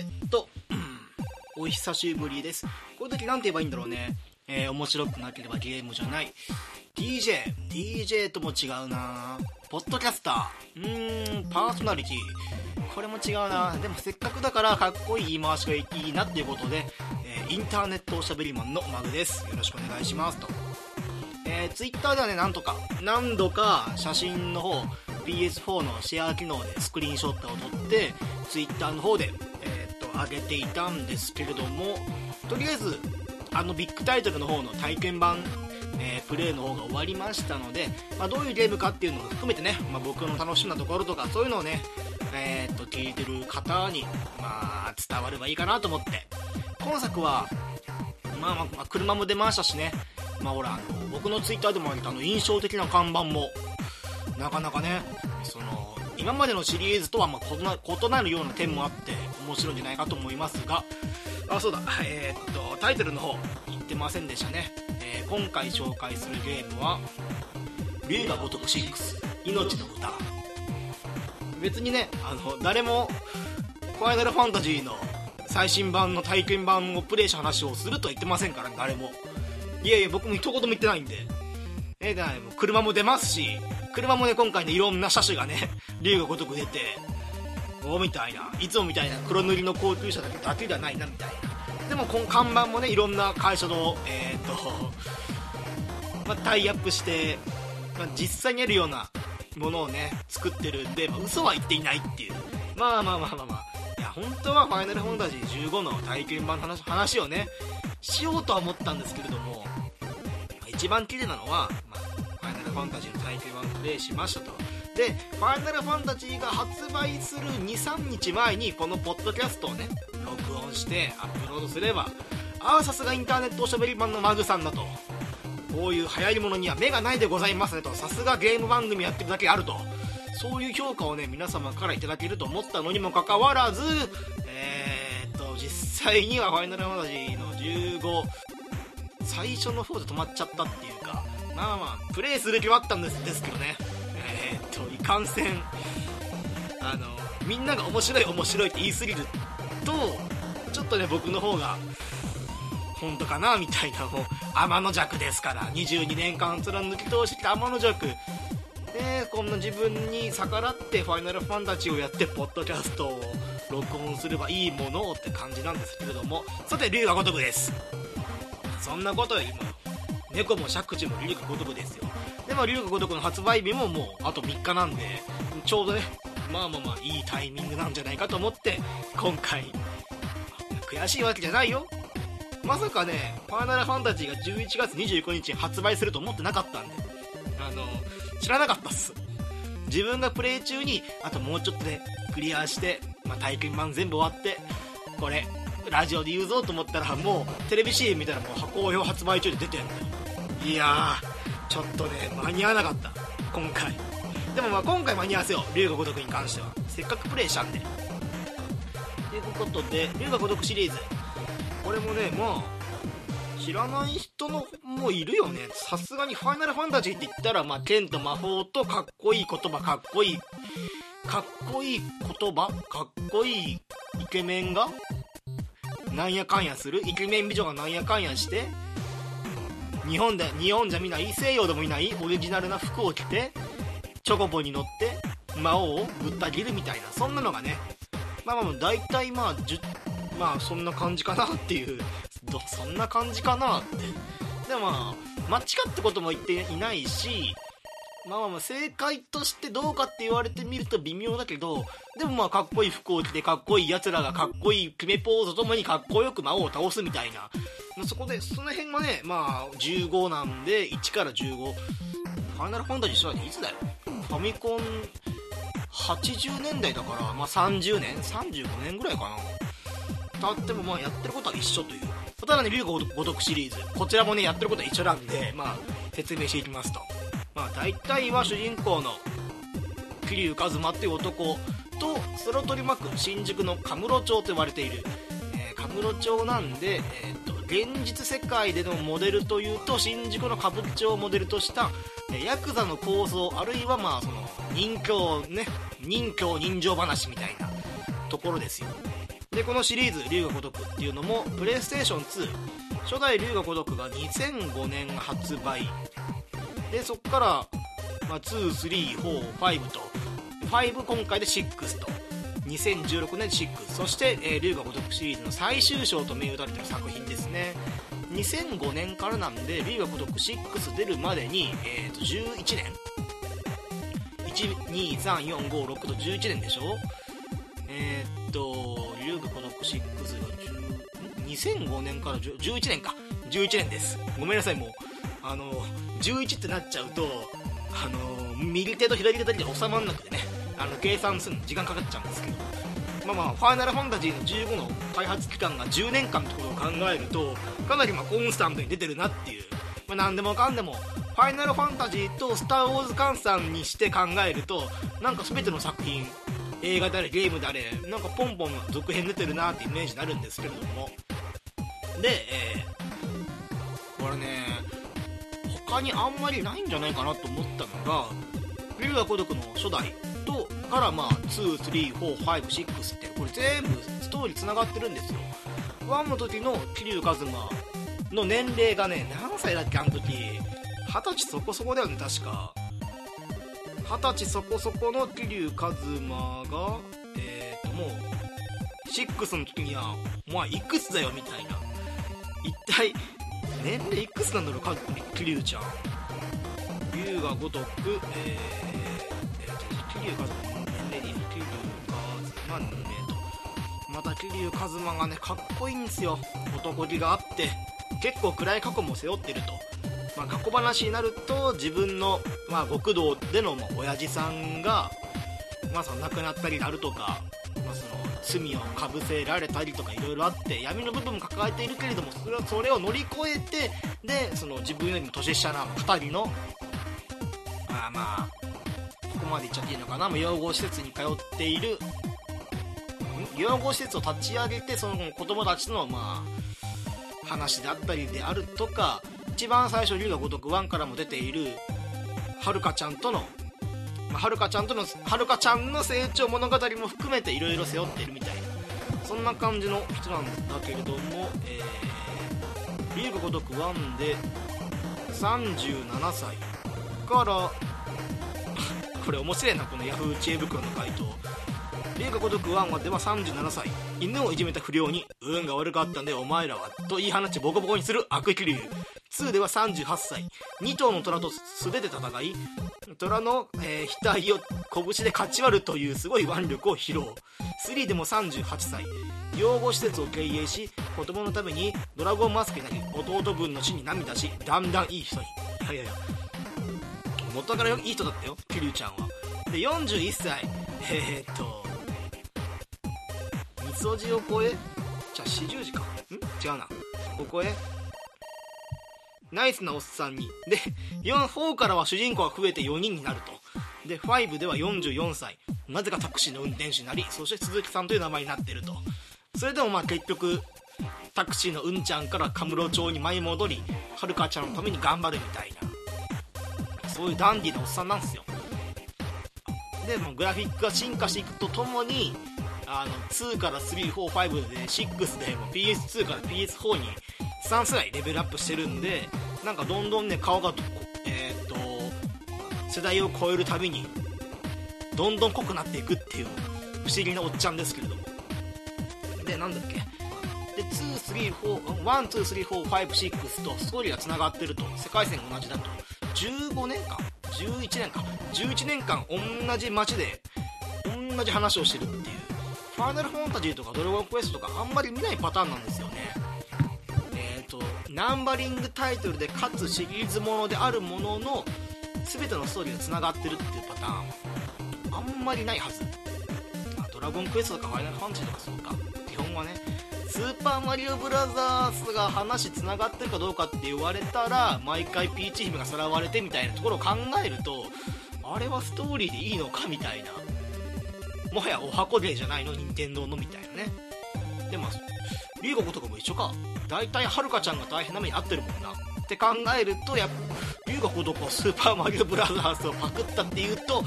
え、っと、お久しぶりです。こういう時なんて言えばいいんだろうね。えー、面白くなければゲームじゃない。DJ、DJ とも違うなポッドキャスター、うーん、パーソナリティ。これも違うなでもせっかくだからかっこいい言い回しがいいなっていうことで、えー、インターネットおしゃべりマンのマグです。よろしくお願いしますと。えー、Twitter ではね、なんとか、何度か写真の方、PS4 のシェア機能でスクリーンショットを撮って Twitter の方で、上げていたんですけれどもとりあえずあのビッグタイトルの方の体験版、えー、プレイの方が終わりましたので、まあ、どういうゲームかっていうのを含めてね、まあ、僕の楽しんだところとかそういうのをね、えー、っと聞いてる方に、まあ、伝わればいいかなと思って。今作は、まあまあ、車も出ましたしね。まあほらあの僕の Twitter でもあげたあの印象的な看板もなかなかねその今までのシリーズとはま異なるような点もあって面白いんじゃないかと思いますが。あそうだ。えー、っとタイトルの方言ってませんでしたね、えー、今回紹介するゲームは「龍が如く6命の歌」別にねあの誰もファイナルファンタジーの最新版の体験版をプレイした話をするとは言ってませんから誰も。いやいや僕も一言も言ってないんで。えー、だ車も出ますし車もね今回ねいろんな車種がね 竜が如く出ておみたいな。いつもみたいな黒塗りの高級車だけだけではないなみたいな。でもこの看板もねいろんな会社のえっ、と、まあ、タイアップして、まあ、実際にあるようなものをね作ってるんで、まあ、嘘は言っていないっていう。まあまあまあまあまあ。いや本当は「ファイナルファンタジー15」の体験版の話話をねしようとは思ったんですけれども一番綺麗なのは、まあ、ファンタジーの体験版プレイしましたと。でファイナルファンタジーが発売する23日前にこのポッドキャストをね録音してアップロードすればああさすがインターネットおしゃべり版のマグさんだと。こういう流行りものには目がないでございますねと。さすがゲーム番組やってるだけあると。そういう評価をね皆様から頂けると思ったのにもかかわらずえー、っと実際にはファイナルファンタジーの15最初の方で止まっちゃったっていうかまあまあプレイする気はあったんですですけどね。えー、っといかんせん。あのみんなが面白い面白いって言い過ぎるとちょっとね僕の方が本当かなみたいなもう天の弱ですから。22年間貫き通して天の弱。でこんな自分に逆らってファイナルファンタジーをやってポッドキャストを録音すればいいものって感じなんですけれども。さて龍が如くです。そんなことよりも猫も借地も龍が如くですよ。でも龍が如くの発売日ももうあと3日なんでちょうどねまあまあまあいいタイミングなんじゃないかと思って今回悔しいわけじゃないよ。まさかねファイナルファンタジーが11月29日に発売すると思ってなかったんであの知らなかったっす。自分がプレイ中にあともうちょっとでクリアして、まあ、体験版全部終わってこれラジオで言うぞと思ったらもうテレビ CM 見たらもう好評発売中で出てんだよ。いやちょっとね間に合わなかった。今回。でもまあ今回間に合わせよう。龍が如くに関しては。せっかくプレイしたんで。ということで龍が如くシリーズ。これもねまあ知らない人のもいるよね。さすがにファイナルファンタジーって言ったらまあ剣と魔法とかっこいい言葉かっこいいかっこいい言葉かっこいいイケメンがなんやかんやするイケメン美女がなんやかんやして日本で日本じゃ見ない西洋でもいないオリジナルな服を着てチョコボに乗って魔王をぶった切るみたいなそんなのがねまあまあ大体まあまあそんな感じかなっていうそんな感じかなって。でもまあ間違ってことも言っていないしまあまあ正解としてどうかって言われてみると微妙だけどでもまあかっこいい服を着てかっこいい奴らがかっこいい決めポーズともにかっこよく魔王を倒すみたいな。そこでその辺はねまあ15なんで1から15ファイナルファンタジーはいつだよ。ファミコン80年代だからまあ30年？35年ぐらいかな。たってもまあやってることは一緒という。ただね龍が如くシリーズ。こちらもねやってることは一緒なんでまあ説明していきますと。まあ、大体は主人公の桐生一馬っていう男とそれを取り巻く新宿の神室町と呼ばれている、えー、神室町なんで、えーと、現実世界でのモデルというと新宿の歌舞伎町をモデルとした、えー、ヤクザの構造あるいはまあその人形ね人形人情話みたいなところですよ。でこのシリーズ「龍が如く」っていうのもプレイステー。ション2初代龍が如くが2005年発売。でそっから、まあ、2345と。5今回で6と。2016年6そして「えー、龍が如く」シリーズの最終章と銘打たれてる作品ですね。2005年からなんで龍が如く6出るまでに、えー、と11年。123456と11年でしょ。えー、っと龍が如く6が2005年から11年か。11年です。ごめんなさいもう。あの11ってなっちゃうとあの右手と左手だけで収まんなくてねあの計算するの時間かかっちゃうんですけど。まあまあファイナルファンタジーの15の開発期間が10年間ってことを考えるとかなりまコンスタントに出てるなっていう、まあ、何でもかんでもファイナルファンタジーとスター・ウォーズ換算にして考えるとなんか全ての作品映画であれゲームであれなんかポンポン続編出てるなってイメージになるんですけれども。で、えー、これね他にあんまりないんじゃないかなと思ったのが「竜が如く」の初代とからまあ23456ってこれ全部ストーリーつながってるんですよ。1の時の桐生一馬の年齢がね何歳だっけあの時。二十歳そこそこだよね確か。二十歳そこそこの桐生一馬がえっ、ー、ともう6の時にはお前いくつだよみたいな。一体年齢いくつなんだろうか桐生ちゃん。龍が如くえー、桐生一馬の年齢に桐生一馬年齢と。また桐生一馬がねかっこいいんですよ。男気があって結構暗い過去も背負ってると。まあ、過去話になると自分の、まあ、極道での、まあ、親父さんが、まあ、その亡くなったりであるとか、罪をかぶせられたりとかいろいろあって闇の部分も抱えているけれどもそれはそれを乗り越えてでその自分よりも年下な2人のまあまあここまで言っちゃっていいのかな？養護施設に通っている。養護施設を立ち上げてその子供たちのまあ話であったりであるとか一番最初龍が如く1からも出ているはるかちゃんとの、はるかちゃんとのはるかちゃんの成長物語も含めていろいろ背負ってるみたいな。そんな感じの人なんだけれども、えー、龍が如く1で37歳から これ面白いなこのヤフー知恵袋の回答。龍が如く1はでは37歳犬をいじめた不良に運が悪かったんでお前らはと言い放ちボコボコにする悪気流。2では38歳2頭の虎と素手で戦い虎の、えー、額を拳で勝ち割るというすごい腕力を披露。3でも38歳。養護施設を経営し子供のためにドラゴンマスクになり弟分の死に涙しだんだんいい人に。いやいやいや。元からいい人だったよ桐生ちゃんは。で41歳。えー、っと三つおじを超えじゃあ四十字かん？違うな。ここへナイスなおっさんに。で、4、4からは主人公が増えて4人になると。で、5では44歳。なぜかタクシーの運転手になり、そして鈴木さんという名前になっていると。それでもまあ結局、タクシーのうんちゃんからカムロ町に舞い戻り、はるかちゃんのために頑張るみたいな。そういうダンディーなおっさんなんですよ。で、もグラフィックが進化していくとともに、あの、2から3、4、5で、6で、も PS2 から PS4 に3世代レベルアップしてるんでなんかどんどんね顔がえー、っと世代を超えるたびにどんどん濃くなっていくっていう不思議なおっちゃんですけれども。でなんだっけ。で234123456とストーリーがつながってると世界線が同じだと。15年間11年間11年間同じ街で同じ話をしてるっていう。ファイナルファンタジーとかドラゴンクエストとかあんまり見ないパターンなんですよね。ナンバリングタイトルでかつシリーズものであるものの全てのストーリーがつながってるっていうパターン。あんまりないはず。ドラゴンクエストとかファイナルファンタジーとかそうか。基本はねスーパーマリオブラザーズが話つながってるかどうかって言われたら毎回ピーチ姫がさらわれてみたいなところを考えるとあれはストーリーでいいのかみたいな。もはやお箱芸じゃないの任天堂のみたいなね。でもリーゴとかも一緒か。大体はるかちゃんが大変な目に遭ってるもんな。って考えるとやっぱ龍が如くスーパーマリオブラザーズをパクったっていうと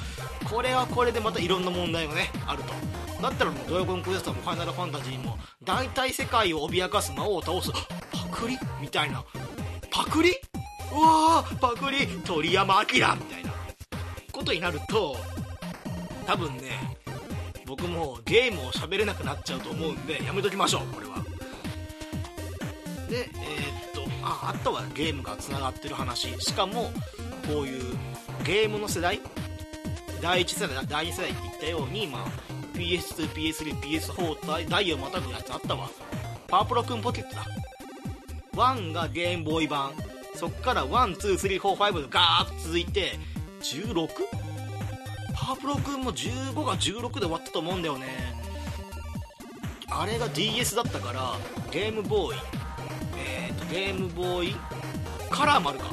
これはこれでまたいろんな問題がねあると。だったらもうドラゴンクエストもファイナルファンタジーも大体世界を脅かす魔王を倒す。パクリ？みたいな。パクリ？うわー！パクリ？鳥山明みたいな。ことになると多分ね僕もゲームを喋れなくなっちゃうと思うんでやめときましょうこれは。でえー、っとああとはゲームがつながってる話。しかもこういうゲームの世代第1世代第2世代って言ったように、まあ、PS2、PS3、PS4 代をまたぐやつあったわ。パープロくんポケットだ。1がゲームボーイ版。そっから12345がガーッと続いて 16? パープロくんも15が16で終わったと思うんだよね。あれが DS だったからゲームボーイ、ゲームボーイカラーもあるか。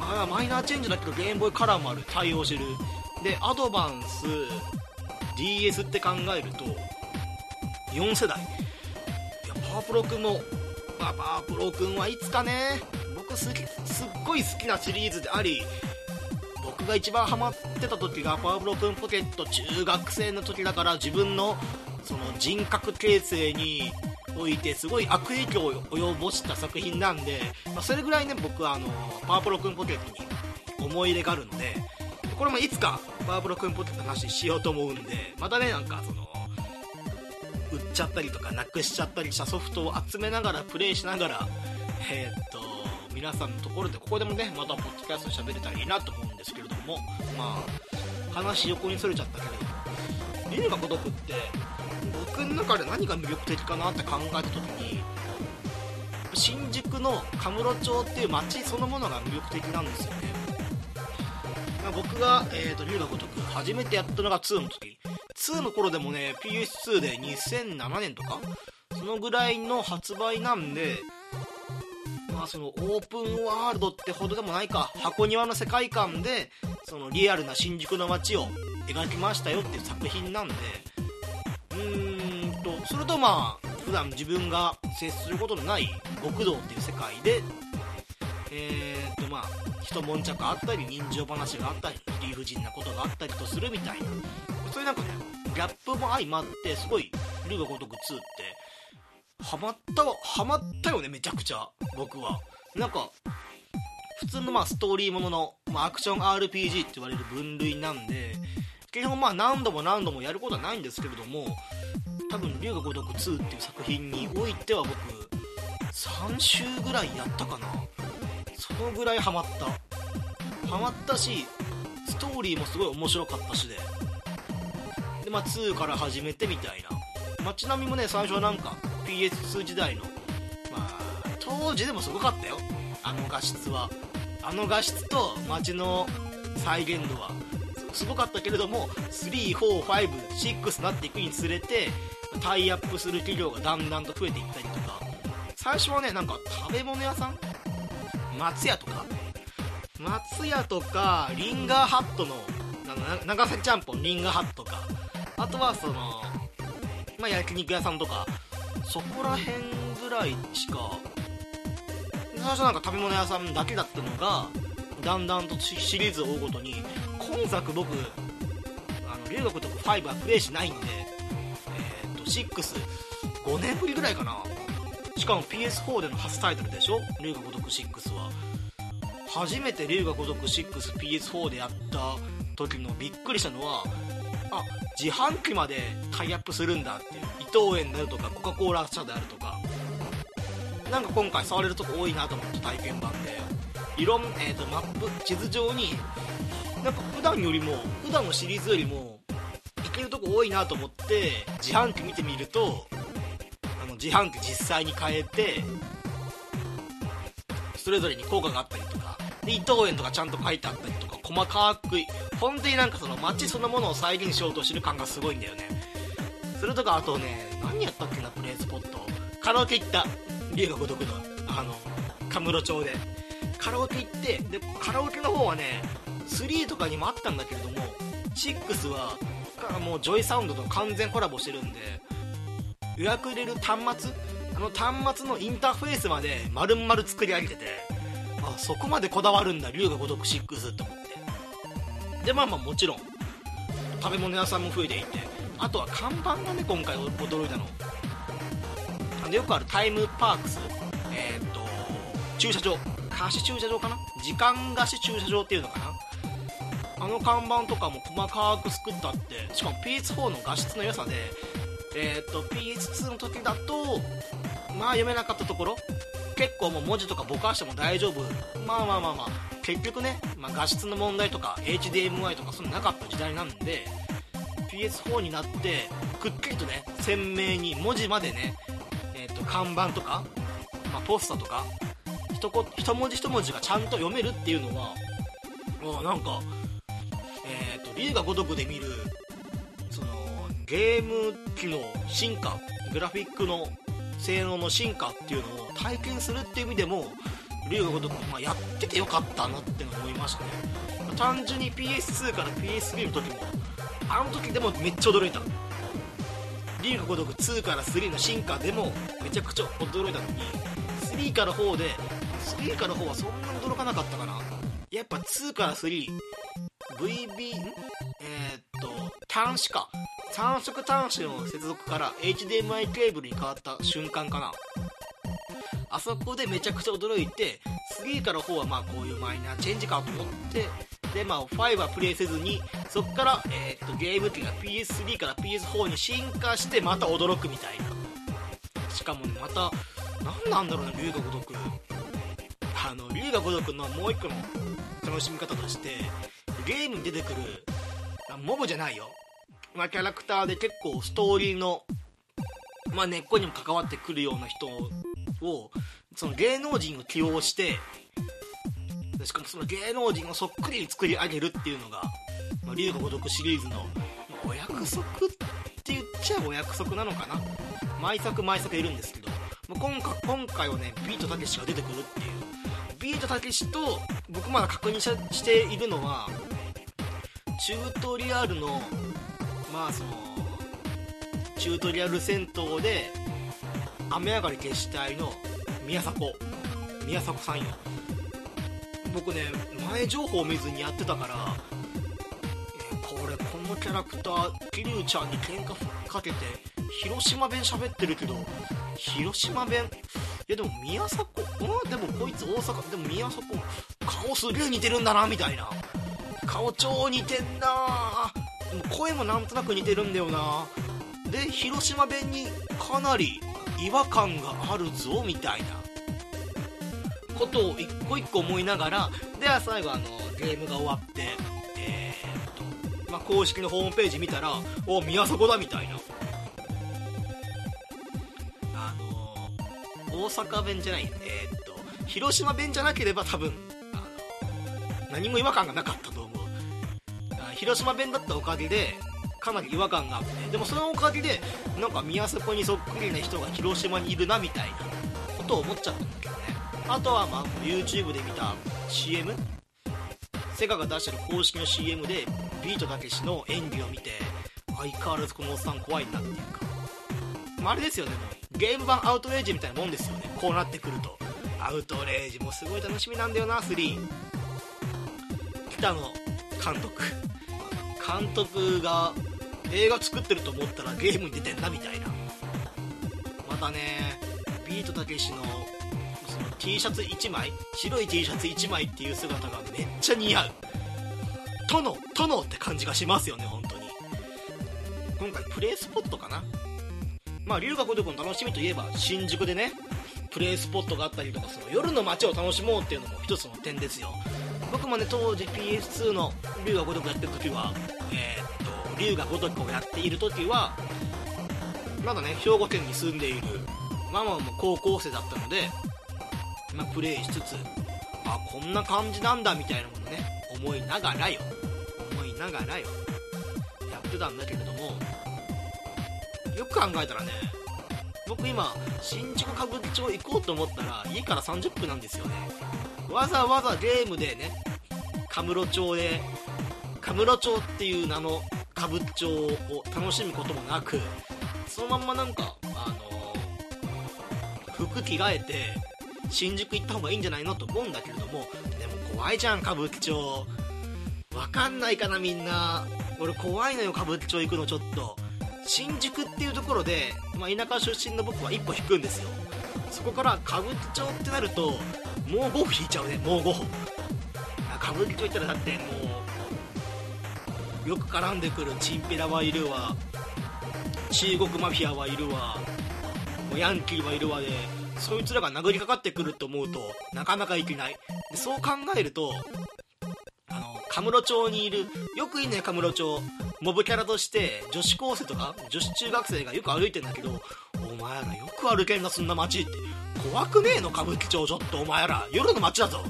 あマイナーチェンジだけどゲームボーイカラーもある。対応してる。でアドバンス DS って考えると4世代。いやパワプロくんも、まあ、パワプロくんはいつかね僕好きすっごい好きなシリーズであり僕が一番ハマってた時がパワプロくんポケット中学生の時だから自分のその人格形成においてすごい悪影響を及ぼした作品なんで、まあ、それぐらいね僕はあのパワープロくんポケットに思い入れがあるのでこれもいつかパワープロくんポケットの話しようと思うんでまたねなんかその売っちゃったりとかなくしちゃったりしたソフトを集めながらプレイしながらえー、っと皆さんのところでここでもねまたポッドキャスト喋れたらいいなと思うんですけれどもまあ話横にそれちゃったけど。も竜が如くって僕の中で何が魅力的かなって考えた時に新宿のカムロ町っていう街そのものが魅力的なんですよね。僕が、えーと、龍が如く初めてやったのが2の時。2の頃でもね PS2 で2007年とかそのぐらいの発売なんでまあそのオープンワールドってほどでもないか箱庭の世界観でそのリアルな新宿の街を描きましたよっていう作品なんでうーんとそれとまあ普段自分が接することのない極道っていう世界でえー、っとまあ一悶着あったり人情話があったり理不尽なことがあったりとするみたいなそういうなんかねギャップも相まってすごい「龍が如く2」ってハマったわハマったよねめちゃくちゃ僕は。なんか普通のまあストーリーものの、ま、アクション RPG って言われる分類なんで基本まあ何度も何度もやることはないんですけれども多分「龍が如く2」っていう作品においては僕3週ぐらいやったかな。そのぐらいハマった。ハマったしストーリーもすごい面白かったしで。でまあ2から始めてみたいな。街並みもね最初はなんか PS2 時代のまあ当時でもすごかったよ。あの画質は。あの画質と街の再現度は。すごかったけれども3456になっていくにつれてタイアップする企業がだんだんと増えていったりとか。最初はねなんか食べ物屋さん？松屋とか。松屋とかリンガーハットの長崎ちゃんぽんリンガーハットとか。あとはそのまあ焼肉屋さんとか。そこら辺ぐらいしか。最初なんか食べ物屋さんだけだったのがだんだんとシリーズを追うごとに今作僕あの留学とか5はプレイしないんでえっ、と65年ぶりぐらいかな。しかも PS4 での初タイトルでしょ？龍が如く6は。初めて龍が如く 6PS4 でやった時のびっくりしたのはあ自販機までタイアップするんだっていう伊藤園であるとかコカ・コーラ社であるとか。なんか今回触れるとこ多いなと思って体験版で。色、えーと、マップ地図上になんか普段よりも普段のシリーズよりも行けるとこ多いなと思って自販機見てみるとあの自販機実際に変えてそれぞれに効果があったりとかで伊藤園とかちゃんと書いてあったりとか細かく本当になんかその街そのものを再現しようとしてる感がすごいんだよね。それとかあとね何やったっけなプレイスポット。カラオケ行った。龍が如くのあの神室町で。カラオケ行ってでカラオケの方はね3とかにもあったんだけれども6はもう JOYSOUND と完全コラボしてるんで予約入れる端末あの端末のインターフェースまで丸々作り上げててあそこまでこだわるんだ龍が如く6って思って。でまあまあもちろん食べ物屋さんも増えていてあとは看板がね今回驚いたの。あのよくあるタイムパークスえー、っと駐車場。貸し駐車場かな？時間貸し駐車場っていうのかな？あの看板とかも細かく作ったってしかも PS4 の画質の良さでえー、っと PS2 の時だとまあ読めなかったところ結構もう文字とかぼかしても大丈夫。まあまあまあまあ結局ね、まあ、画質の問題とか HDMI とかそんななかった時代なんで PS4 になってくっきりとね鮮明に文字までね、えー、と看板とか、まあ、ポスターとか一こ一文字一文字がちゃんと読めるっていうのはもうなんかえっ、ー、と龍が如くで見るそのゲーム機の進化グラフィックの性能の進化っていうのを体験するっていう意味でも龍が如く、まあ、やっててよかったなって思いましたね。単純に PS2 から PS3 の時もあの時でもめっちゃ驚いた。龍が如く2から3の進化でもめちゃくちゃ驚いたのに3から4で3から4はそんなに驚かなかったかな。やっぱ2から 3VB ん？えー、っと端子か。3色端子の接続から HDMI ケーブルに変わった瞬間かな。あそこでめちゃくちゃ驚いて3から4はまあこういうマイナーチェンジかと思ってでまあ5はプレイせずにそっから、えー、っとゲーム機が PS3 から PS4 に進化してまた驚くみたいな。しかもねまた何なんだろうね龍が如く。龍が如くのもう一個の楽しみ方としてゲームに出てくるモブじゃないよ、まあ、キャラクターで結構ストーリーの、まあ、根っこにも関わってくるような人をその芸能人を起用してしかもその芸能人をそっくりに作り上げるっていうのが「まあ、龍が如く」シリーズの、お約束って言っちゃお約束なのかな。毎作毎作いるんですけど、まあ、今回今回はねビートたけしが出てくるっていう。ビートたけしと僕まだ確認しているのはチュートリアルのまあそのチュートリアル戦闘で雨上がり決死隊の宮迫。宮迫さんよ。僕ね前情報を見ずにやってたから、これこのキャラクター桐生ちゃんに喧嘩かけて広島弁喋ってるけど広島弁？やでも宮迫うんでもこいつ大阪でも宮迫顔すげえ似てるんだなみたいな。顔超似てんなでも声もなんとなく似てるんだよな。で広島弁にかなり違和感があるぞみたいな。ことを一個一個思いながらでは最後あのゲームが終わってえー、っと、まあ、公式のホームページ見たらお宮迫だみたいな。大阪弁じゃないえー、っと広島弁じゃなければ多分あの何も違和感がなかったと思う。広島弁だったおかげでかなり違和感があってでもそのおかげでなんか宮迫にそっくりな人が広島にいるなみたいなことを思っちゃったんだけどね。あとはまあ YouTube で見た CM セガが出してる公式の CM でビートたけしの演技を見て相変わらずこのおっさん怖いなっていうか、まあ、あれですよねもゲーム版アウトレイジみたいなもんですよね。こうなってくると。アウトレイジもすごい楽しみなんだよな3北野監督。監督が映画作ってると思ったらゲームに出てんだみたいな。またねビートたけしのその T シャツ1枚白い T シャツ1枚っていう姿がめっちゃ似合う。殿殿って感じがしますよね本当に。今回プレイスポットかなまあ龍が如くの楽しみといえば新宿でねプレイスポットがあったりとかその夜の街を楽しもうっていうのも一つの点ですよ。僕もね当時 PS2 の龍が如くやってる時はえー、っと龍が如くをやっている時はまだね兵庫県に住んでいるママも高校生だったので、まあ、プレイしつつあこんな感じなんだみたいなものね思いながらよ。思いながらよ。やってたんだけれども考えたらね。僕今新宿歌舞伎町行こうと思ったら家から30分なんですよね。わざわざゲームでねカムロ町でカムロ町っていう名の歌舞伎町を楽しむこともなくそのまんまなんかあの服着替えて新宿行った方がいいんじゃないのと思うんだけれどもでも怖いじゃん歌舞伎町。わかんないかなみんな。俺怖いのよ歌舞伎町行くのちょっと。新宿っていうところで、まあ、田舎出身の僕は一歩引くんですよ。そこから歌舞伎町ってなるともう5歩引いちゃうねもう5歩歌舞伎町行ったらだってもうよく絡んでくるチンピラはいるわ。中国マフィアはいるわ。もうヤンキーはいるわでそいつらが殴りかかってくると思うとなかなかいけない。でそう考えるとあのカムロ町にいるよくいいねカムロ町。モブキャラとして女子高生とか女子中学生がよく歩いてんだけどお前らよく歩けんなそんな街って。怖くねえの歌舞伎町ちょっとお前ら。夜の街だぞ。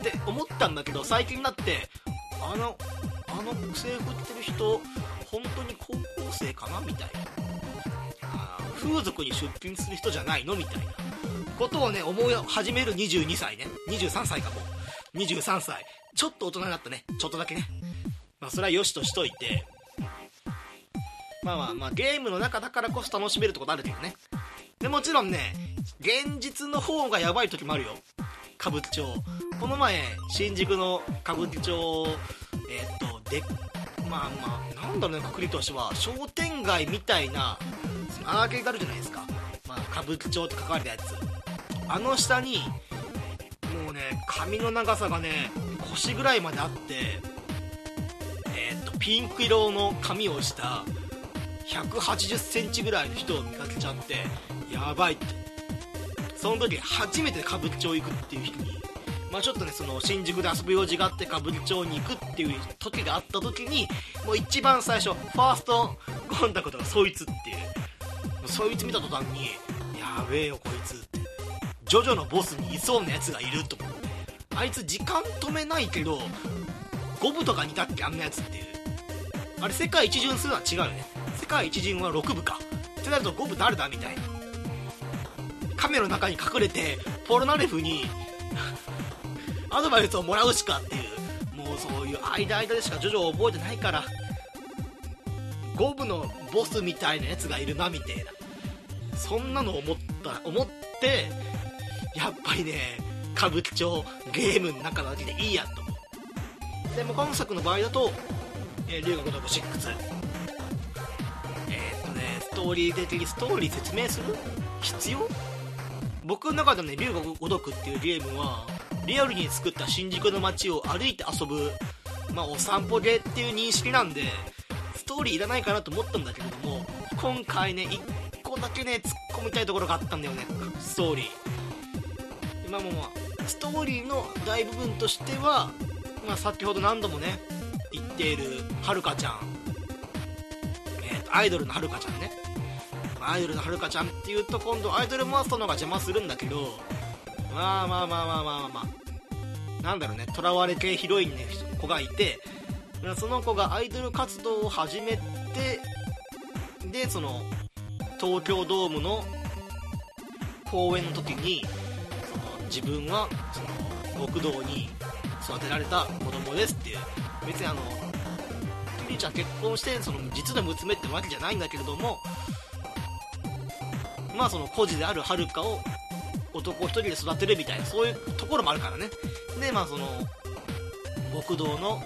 って思ったんだけど最近になってあのあの制服着てる人本当に高校生かな？みたいな。風俗に出勤する人じゃないの？みたいな。ことをね思い始める22歳ね。23歳かも。23歳。ちょっと大人になったね。ちょっとだけね。まあそれは良しとしといて。まあまあまあゲームの中だからこそ楽しめるってことあるけどね。でもちろんね現実の方がやばい時もあるよ。歌舞伎町。この前新宿の歌舞伎町えーっとでまあまあなんだろうね確率としては。商店街みたいなそのアーケードあるじゃないですか、まあ、歌舞伎町って書かれたやつ。あの下にもうね髪の長さがね腰ぐらいまであってピンク色の髪をした1 8 0センチぐらいの人を見かけちゃってやばいって。その時初めて歌舞伎町行くっていう人にまあちょっとねその新宿で遊ぶ用事があって歌舞伎町に行くっていう時があった時にもう一番最初ファーストコンタクトがそいつっていう。そいつ見た途端にやべえよこいつって。ジョジョのボスにいそうなやつがいると思って。あいつ時間止めないけど5部とかにたっけあんなやつっていう。あれ世界一巡するのは違うよね。世界一巡は6部か。ってなると5部誰だみたいな。カメラの中に隠れてポルナレフにアドバイスをもらうしかっていう。もうそういう間間でしかジョジョを覚えてないから。5部のボスみたいなやつがいるなみたいな。そんなの思った思ってやっぱりね歌舞伎町ゲームの中だけでいいやと。思うでも今作の場合だと「えー龍が如く6」えっとねストーリー的にストーリー説明する？必要？僕の中でもね龍が如くっていうゲームはリアルに作った新宿の街を歩いて遊ぶまあお散歩ゲーっていう認識なんでストーリーいらないかなと思ったんだけれども今回ね1個だけね突っ込みたいところがあったんだよね。ストーリー。今もまあストーリーの大部分としては、まあ、先ほど何度もねているはるかちゃん、えーとアイドルのはるかちゃんね。アイドルのはるかちゃんっていうと今度アイドルマストの方が邪魔するんだけどまあまあまあまあまあまあ、まあ、なんだろうねとらわれ系ヒロインの子がいてその子がアイドル活動を始めてでその東京ドームの公演の時にその自分はその極道に育てられた子供ですっていう。別にあのちゃん結婚してその実の娘ってわけじゃないんだけれどもまあその孤児であるはるかを男一人で育てるみたいなそういうところもあるからね。でまあその極道の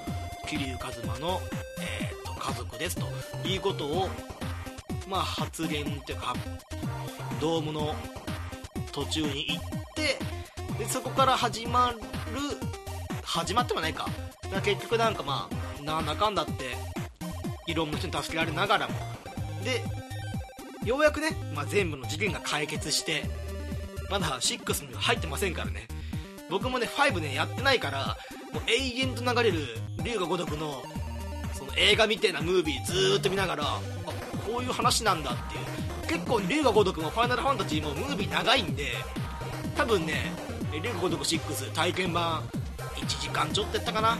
桐生一馬の、えーと家族ですということをまあ発言っていうかドームの途中に行ってでそこから始まる始まってもないか。だか結局なんかまあなんだかんだっていろんな人に助けられながらも。でようやくね、まあ、全部の事件が解決してまだ6には入ってませんからね。僕もね5ねやってないからもう永遠と流れる龍が如くのその映画みたいなムービーずーっと見ながらあこういう話なんだっていう。結構龍が如くもファイナルファンタジーもムービー長いんで多分ね龍が如く6体験版1時間ちょっとやったかな。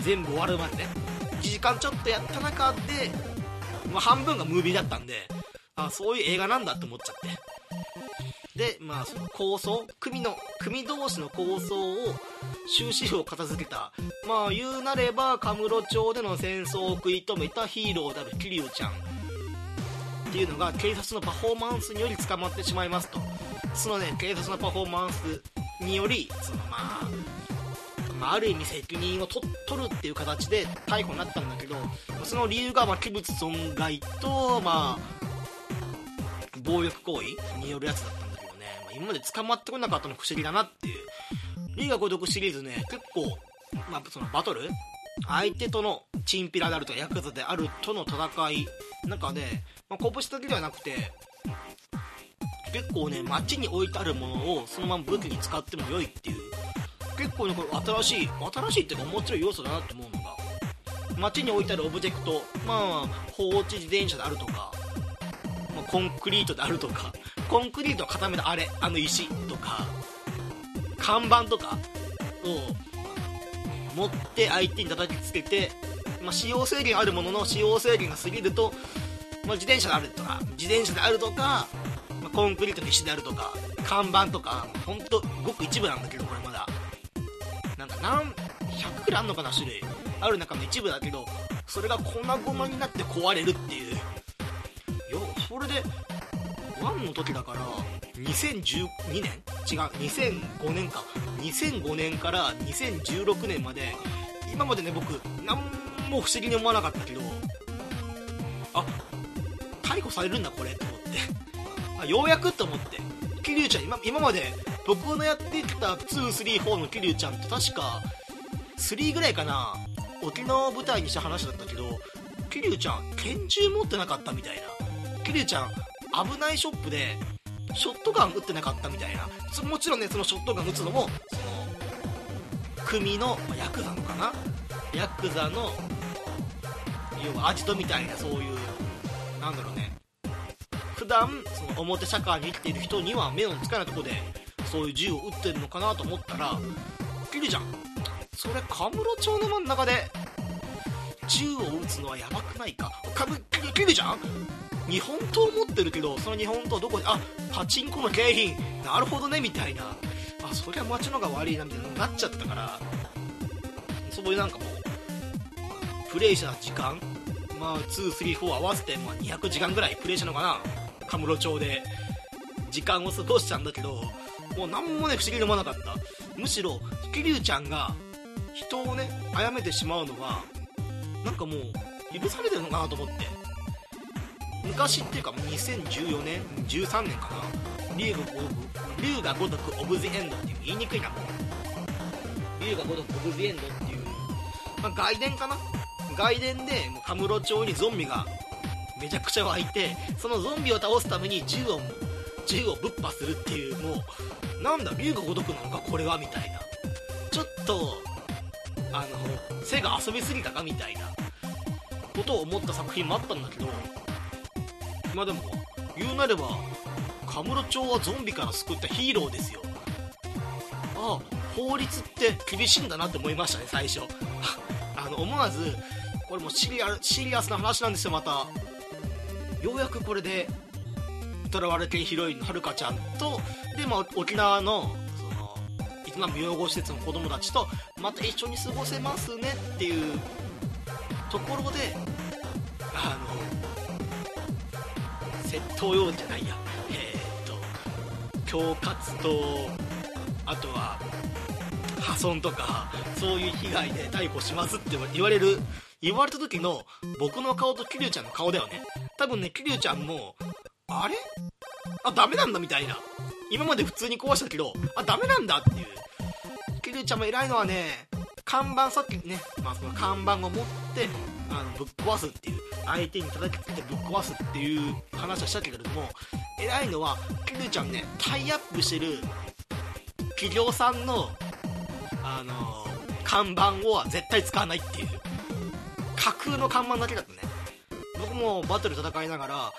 全部終わるまでね。1時間ちょっとやった中で、まあ、半分がムービーだったんであそういう映画なんだって思っちゃって。でまあその構想組の組同士の構想を終止符を片付けた。まあ言うなればカムロ町での戦争を食い止めたヒーローである桐生ちゃん。っていうのが警察のパフォーマンスにより捕まってしまいますと。そのね警察のパフォーマンスによりそのまあまあ、ある意味責任を取るっていう形で逮捕になったんだけどその理由がまあ器物損害と、まあ、暴力行為によるやつだったんだけどね、まあ、今まで捕まってこなかったの不思議だなっていう。リーガ孤独シリーズね結構、まあ、そのバトル相手とのチンピラであるとかヤクザであるとの戦いなんかね、まあ、拳だけではなくて結構ね街に置いてあるものをそのまま武器に使っても良いっていう結構ねこれ新しい新しいっていうか面白い要素だなって思うのが街に置いてあるオブジェクトまあ放置自転車であるとか、まあ、コンクリートであるとかコンクリートを固めたあれあの石とか看板とかを持って相手に叩きつけて、まあ、使用制限あるものの使用制限が過ぎると、まあ、自転車であるとか自転車であるとか、まあ、コンクリートの石であるとか看板とかほんとごく一部なんだけどこれ。何100くらいあんのかな種類。ある中の一部だけどそれが粉々になって壊れるっていう。よそれで1の時だから2012年？違う2005年か。2005年から2016年まで今までね僕何も不思議に思わなかったけどあ逮捕されるんだこれと思って。あようやくと思って。桐生ちゃん今今まで僕のやってきた234の桐生ちゃんって確か3ぐらいかな。沖縄を舞台にした話だったけど桐生ちゃん拳銃持ってなかったみたいな。桐生ちゃん危ないショップでショットガン撃ってなかったみたいな。もちろんねそのショットガン撃つのもその組の、ま、ヤクザのかな。ヤクザの要はアジトみたいなそういうなんだろうね。普段その表社会に生きている人には目のつかないとこでそういう銃を撃ってるのかなと思ったらキルちゃん。それカムロ町の真ん中で銃を撃つのはやばくないか。かキルちゃん。日本刀持ってるけどその日本刀どこであパチンコの景品。なるほどねみたいな。あそりゃ街のが悪いなみたいになっちゃったから。そういうなんかもうプレイした時間。まあ234合わせて、まあ、200時間ぐらいプレイしたのかな。カムロ町で。時間を過ごしたんだけど。もう何もね不思議に思わなかった。むしろ桐生ちゃんが人をね殺めてしまうのはなんかもう許されてるのかなと思って。昔っていうか2014年13年かな。竜が如く竜が如くオブ・ゼ・エンドっていう言いにくいな。竜が如くオブ・ゼ・エンドっていう、まあ、外伝かな。外伝でもうカムロ町にゾンビがめちゃくちゃ湧いてそのゾンビを倒すために銃を銃をぶっ破するっていうもうなんだ竜が如くなのかこれはみたいな。ちょっとあの背が遊びすぎたかみたいな。ことを思った作品もあったんだけど。まあでも言うなればカムロ町はゾンビから救ったヒーローですよ。ああ法律って厳しいんだなって思いましたね最初。あの思わずこれもシリアシリアスな話なんですよまた。ようやくこれで囚われてヒロインのはるかちゃんとで、まあ、沖縄のその営む養護施設の子供たちとまた一緒に過ごせますねっていうところであの窃盗用じゃないや。えー、っと恐喝とあとは破損とかそういう被害で逮捕しますって言われる言われた時の僕の顔と桐生ちゃんの顔だよね。多分ね桐生ちゃんもあれ？あダメなんだみたいな。今まで普通に壊したけどあダメなんだっていう。桐生ちゃんも偉いのはね看板さっきね、まあ、その看板を持ってあのぶっ壊すっていう。相手に叩きつけてぶっ壊すっていう話をしたけれども偉いのは桐生ちゃんねタイアップしてる企業さんのあの看板を絶対使わないっていう。架空の看板だけだとね。僕もバトル戦いながら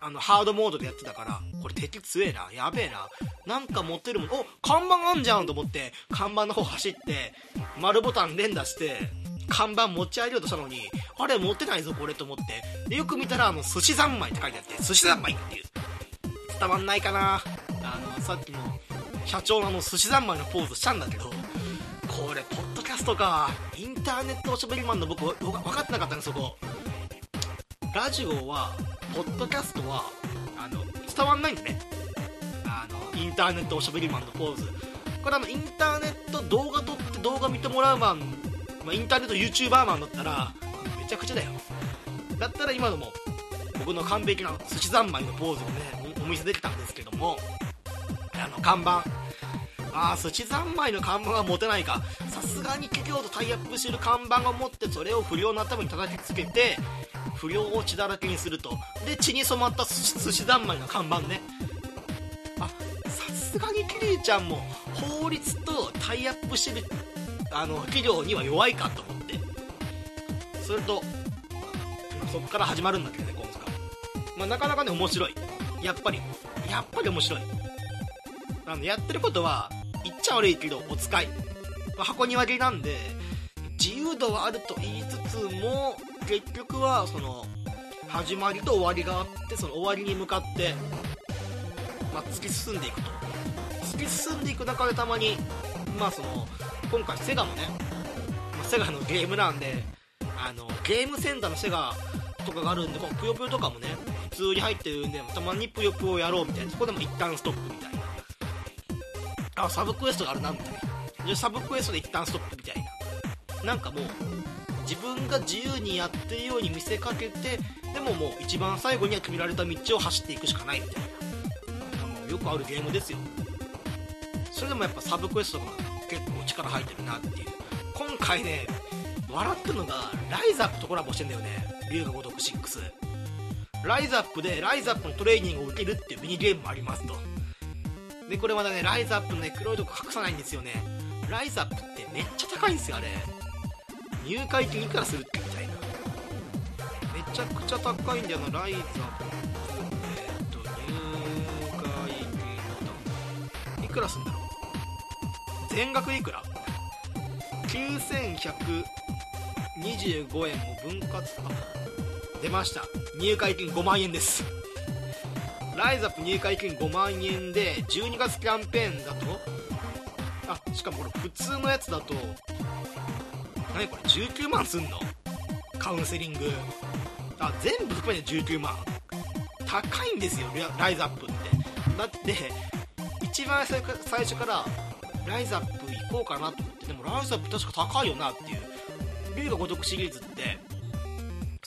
あのハードモードでやってたからこれ敵強えな。やべえな。なんか持ってるもん。お看板あんじゃんと思って看板の方走って丸ボタン連打して看板持ち上げようとしたのにあれ持ってないぞこれと思って。でよく見たらあの寿司三昧って書いてあって寿司三昧っていう。伝わんないかな。あのさっきの社長のあの寿司三昧のポーズしたんだけどこれポッドキャストか。インターネットおしゃべりマンの僕分かってなかったんですそこ。ラジオはポッドキャストはあの伝わんないんでね。あのインターネットおしゃべりマンのポーズ。からのインターネット動画撮って動画見てもらうマン、まあ、インターネット YouTuber マンだったらめちゃくちゃだよ。だったら今のも僕の完璧な寿司三昧のポーズをねお見せできたんですけどもあの看板。ああ寿司三昧の看板は持てないか。さすがに企業とタイアップしてる看板を持ってそれを不良の頭に叩きつけて不良を血だらけにすると。で血に染まった寿司三昧の看板ね。あさすがにキリュウちゃんも法律とタイアップしてるあの企業には弱いかと思って。それとそこから始まるんだけどね今回、まあ、なかなかね面白い。やっぱりやっぱり面白い。あのやってることは言っちゃ悪いけどお使い、ま、箱庭切りなんで自由度はあると言いつつも結局はその始まりと終わりがあってその終わりに向かってまあ、突き進んでいくと。突き進んでいく中でたまにまあその今回セガもね、まあ、セガのゲームなんであのゲームセンターのセガとかがあるんでこのぷよぷよとかもね普通に入ってるんでたまにぷよぷよやろうみたいな。そこでも一旦ストップみたいな。あサブクエストがあるなみたいな。でサブクエストで一旦ストップみたいな。なんかもう自分が自由にやってるように見せかけてでももう一番最後には決められた道を走っていくしかないみたいなよくあるゲームですよ。それでもやっぱサブクエストが結構力入ってるなっていう。今回ね笑ったのがライザップとコラボしてんだよね。龍が如く6ライザップでライザップのトレーニングを受けるっていうミニゲームもありますと。でこれまだねライザップのね黒いとこ隠さないんですよね。ライザップってめっちゃ高いんですよあれ。入会金いくらするっけみたいな。めちゃくちゃ高いんだよなライザップえっと入会金いくらすんだろう?全額いくら ?9125 円も分割。出ました。入会金5万円です。ライズアップ入会金5万円で12月キャンペーンだと。あしかもこれ普通のやつだと何これ19万すんの？カウンセリング。あ全部含めて19万。高いんですよライズアップって。だって一番最初からライズアップ行こうかなと思って。でもライズアップ確か高いよなっていう。龍が如くシリーズって。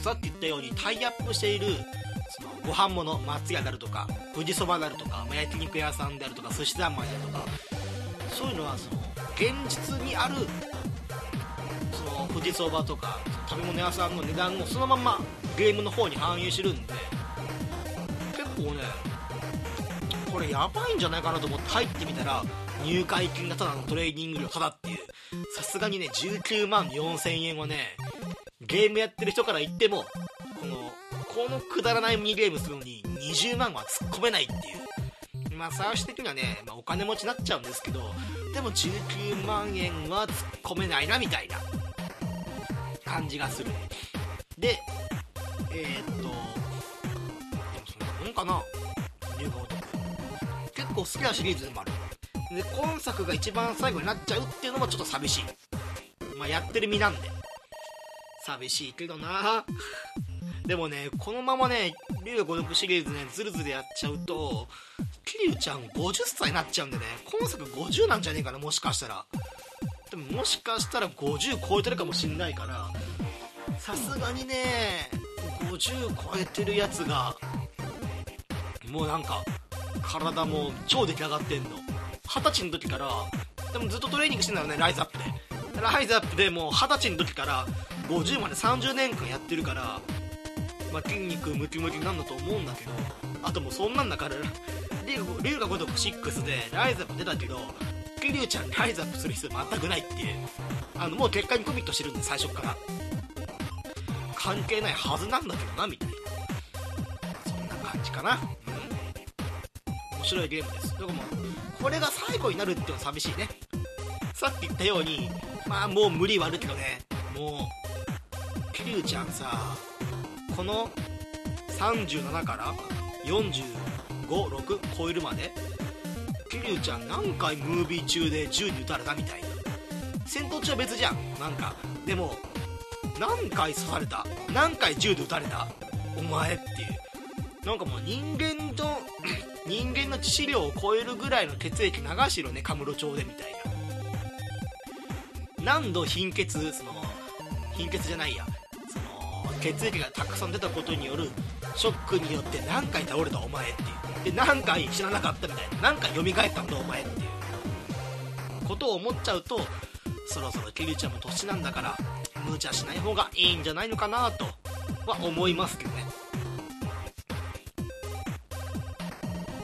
さっき言ったようにタイアップしているそのご飯物松屋であるとか富士そばであるとか焼肉屋さんであるとか寿司三昧であるとか。そういうのはその現実にある富士そばとか食べ物屋さんの値段をそのままゲームの方に反映してるんで結構ねこれやばいんじゃないかなと思って入ってみたら入会金がただのトレーニング料ただっていう。さすがにね19万4000円はねゲームやってる人から言ってもこのこのくだらないミニゲームするのに20万は突っ込めないっていう。まあ最終的にはね、まあ、お金持ちになっちゃうんですけどでも19万円は突っ込めないなみたいな。感じがする。でえー、っとでもそんなもんかな。流行結構好きなシリーズでもある。で今作が一番最後になっちゃうっていうのもちょっと寂しい。まあやってる身なんで。寂しいけどな。でもねこのままね竜が如くシリーズねズルズルやっちゃうと桐生ちゃん50歳になっちゃうんでね今作50なんじゃねえかなもしかしたら。でももしかしたら50超えてるかもしんないからさすがにね50超えてるやつがもうなんか体も超出来上がってんの。二十歳の時からでもずっとトレーニングしてんだよねライズアップで。ライズアップでもう二十歳の時から50まで30年間やってるからまあ、筋肉ムキムキなんだと思うんだけどあともうそんなんだから龍が如く6でライズアップ出たけど桐生ちゃんライズアップする必要全くないっていう。あのもう結果にコミットしてるんで最初から。関係ないはずなんだけどなみたいな。そんな感じかな。うん。面白いゲームです。だからもこれが最後になるっていうのは寂しいね。さっき言ったようにまあもう無理はあるけどね。もう桐生ちゃんさこの37から456超えるまで桐生ちゃん何回ムービー中で銃に撃たれたみたいな。戦闘中は別じゃんなんかでも何回刺された。何回銃で撃たれた。お前っていう。なんかもう人間と 人間の致死量を超えるぐらいの血液流してるねカムロ町でみたいな何度貧血その貧血じゃないや血液がたくさん出たことによるショックによって何回倒れたお前っていう。で何回死ななかったみたいな。何回蘇ったんだお前っていう。ことを思っちゃうとそろそろキリちゃんも年なんだから無茶しない方がいいんじゃないのかなとは思いますけどね。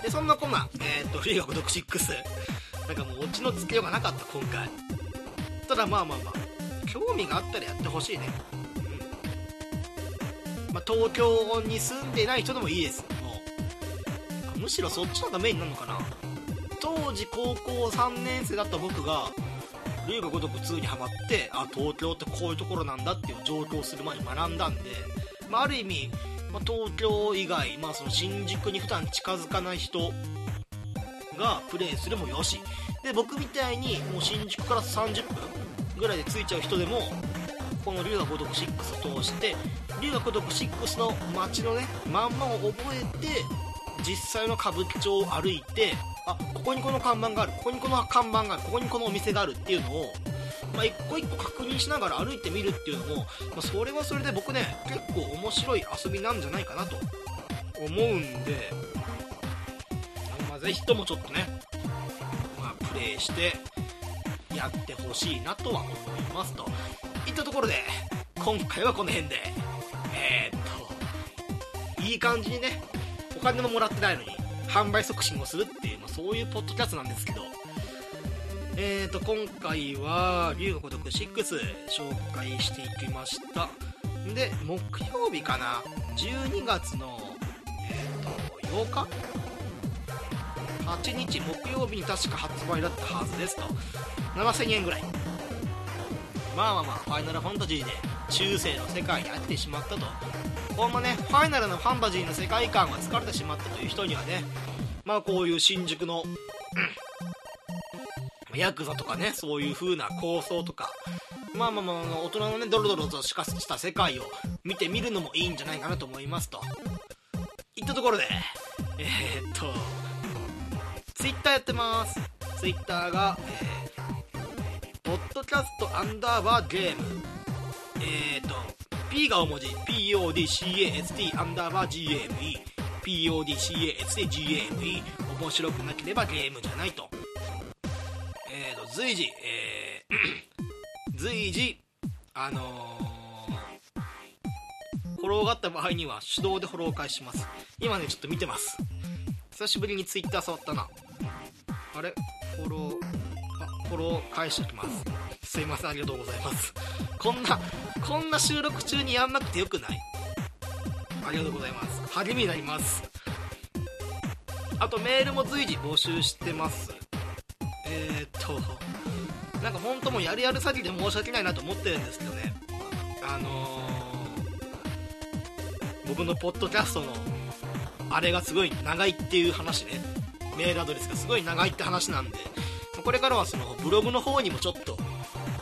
でそんなこんな、えー、っとフリーガ孤独6なんかもうオチのつけようがなかった今回。ただまあまあまあ興味があったらやってほしいね、東京に住んでない人でもいいです。もうむしろそっちの方がメインなのかな。当時高校3年生だった僕が龍が如く2にはまってあ東京ってこういうところなんだっていう状況をする前に学んだんで、まあ、ある意味、まあ、東京以外、まあ、その新宿に普段近づかない人がプレイするもよし。で僕みたいにもう新宿から30分ぐらいで着いちゃう人でもこの龍が如く6を通して龍が如く6の街のねまんまを覚えて実際の歌舞伎町を歩いてあここにこの看板があるここにこの看板があるここにこのお店があるっていうのを、まあ、一個一個確認しながら歩いてみるっていうのも、まあ、それはそれで僕ね結構面白い遊びなんじゃないかなと思うんで、まあ、ぜひともちょっとね、まあ、プレイしてやってほしいなとは思いますと。ったところで今回はこの辺でえー、っといい感じにねお金ももらってないのに販売促進をするっていう、まあ、そういうポッドキャストなんですけど、えーと、今回は、龍が如く6紹介していきました。で、木曜日かな、12月の、えーと、8日 ?8 日？木曜日に確か発売だったはずですと。7000円ぐらい。まあまあまあ、ファイナルファンタジーで中世の世界に飽きてしまったと。こんなねファイナルのファンタジーの世界観が疲れてしまったという人にはねまあこういう新宿の、ヤクザとかねそういう風な構想とかまあまあまあ大人のねドロドロとしかした世界を見てみるのもいいんじゃないかなと思いますと。いったところでえー、っと Twitter やってます。Twitter がえー、ポッドキャストアンダーバーゲーム。えー、と P が大文字。PODCAST アンダーバー GAME PODCAST GAME 面白くなければゲームじゃないと。えーと随時えー、随時あのー、フォローがあった場合には手動でフォロー返します。今ねちょっと見てます。久しぶりに Twitter 触ったな。あれ？フォローフォロー返しておきます。すいませんありがとうございます。こんなこんな収録中にやんなくてよくない。ありがとうございます。励みになります。あとメールも随時募集してます。えー、っとなんか本当もやるやる詐欺で申し訳ないなと思ってるんですけどね。あのー、僕のポッドキャストのあれがすごい長いっていう話ね。メールアドレスがすごい長いって話なんで。これからはそのブログの方にもちょっと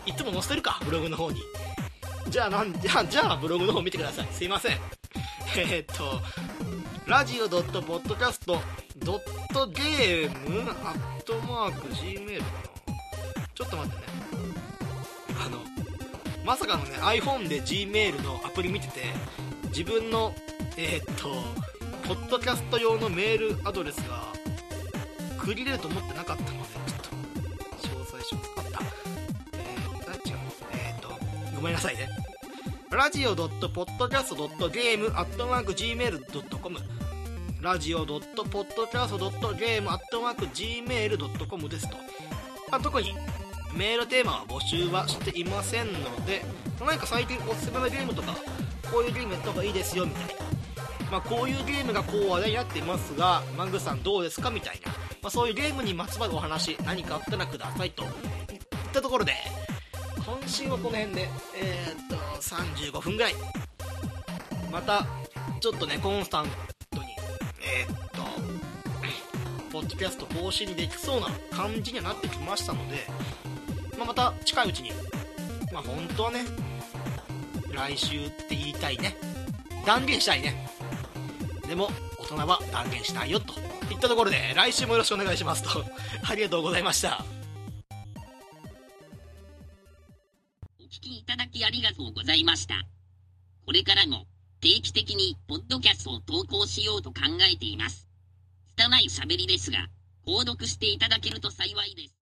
いつも載せてるかブログの方に。じゃあなんじゃあじゃあブログの方見てください。すいません。えー、っとラジオドットポッドキャストドットゲームアットマーク Gmail かな。ちょっと待ってね。あのまさかのね iPhone で Gmail のアプリ見てて自分のえー、っとポッドキャスト用のメールアドレスが区切れると思ってなかったのでごめんなさいね。ラジオ .podcast.game.gmail.com ラジオ .podcast.game.gmail.com ですと、まあ、特にメールテーマは募集はしていませんので何か最近おすすめのゲームとかこういうゲームやった方がいいですよみたいな、まあ、こういうゲームがこう話題になっていますがマグさんどうですかみたいな、まあ、そういうゲームにまつわるお話何かあったらくださいと。いったところで今週はこの辺でえー、っと35分ぐらい。またちょっとねコンスタントにえー、っとポッドキャスト更新できそうな感じにはなってきましたので、まあ、また近いうちにまあ本当はね来週って言いたいね。断言したいね。でも大人は断言しないよといったところで来週もよろしくお願いしますとありがとうございました。きいただきありがとうございました。これからも定期的にポッドキャストを投稿しようと考えています。拙い喋りですが、購読していただけると幸いです。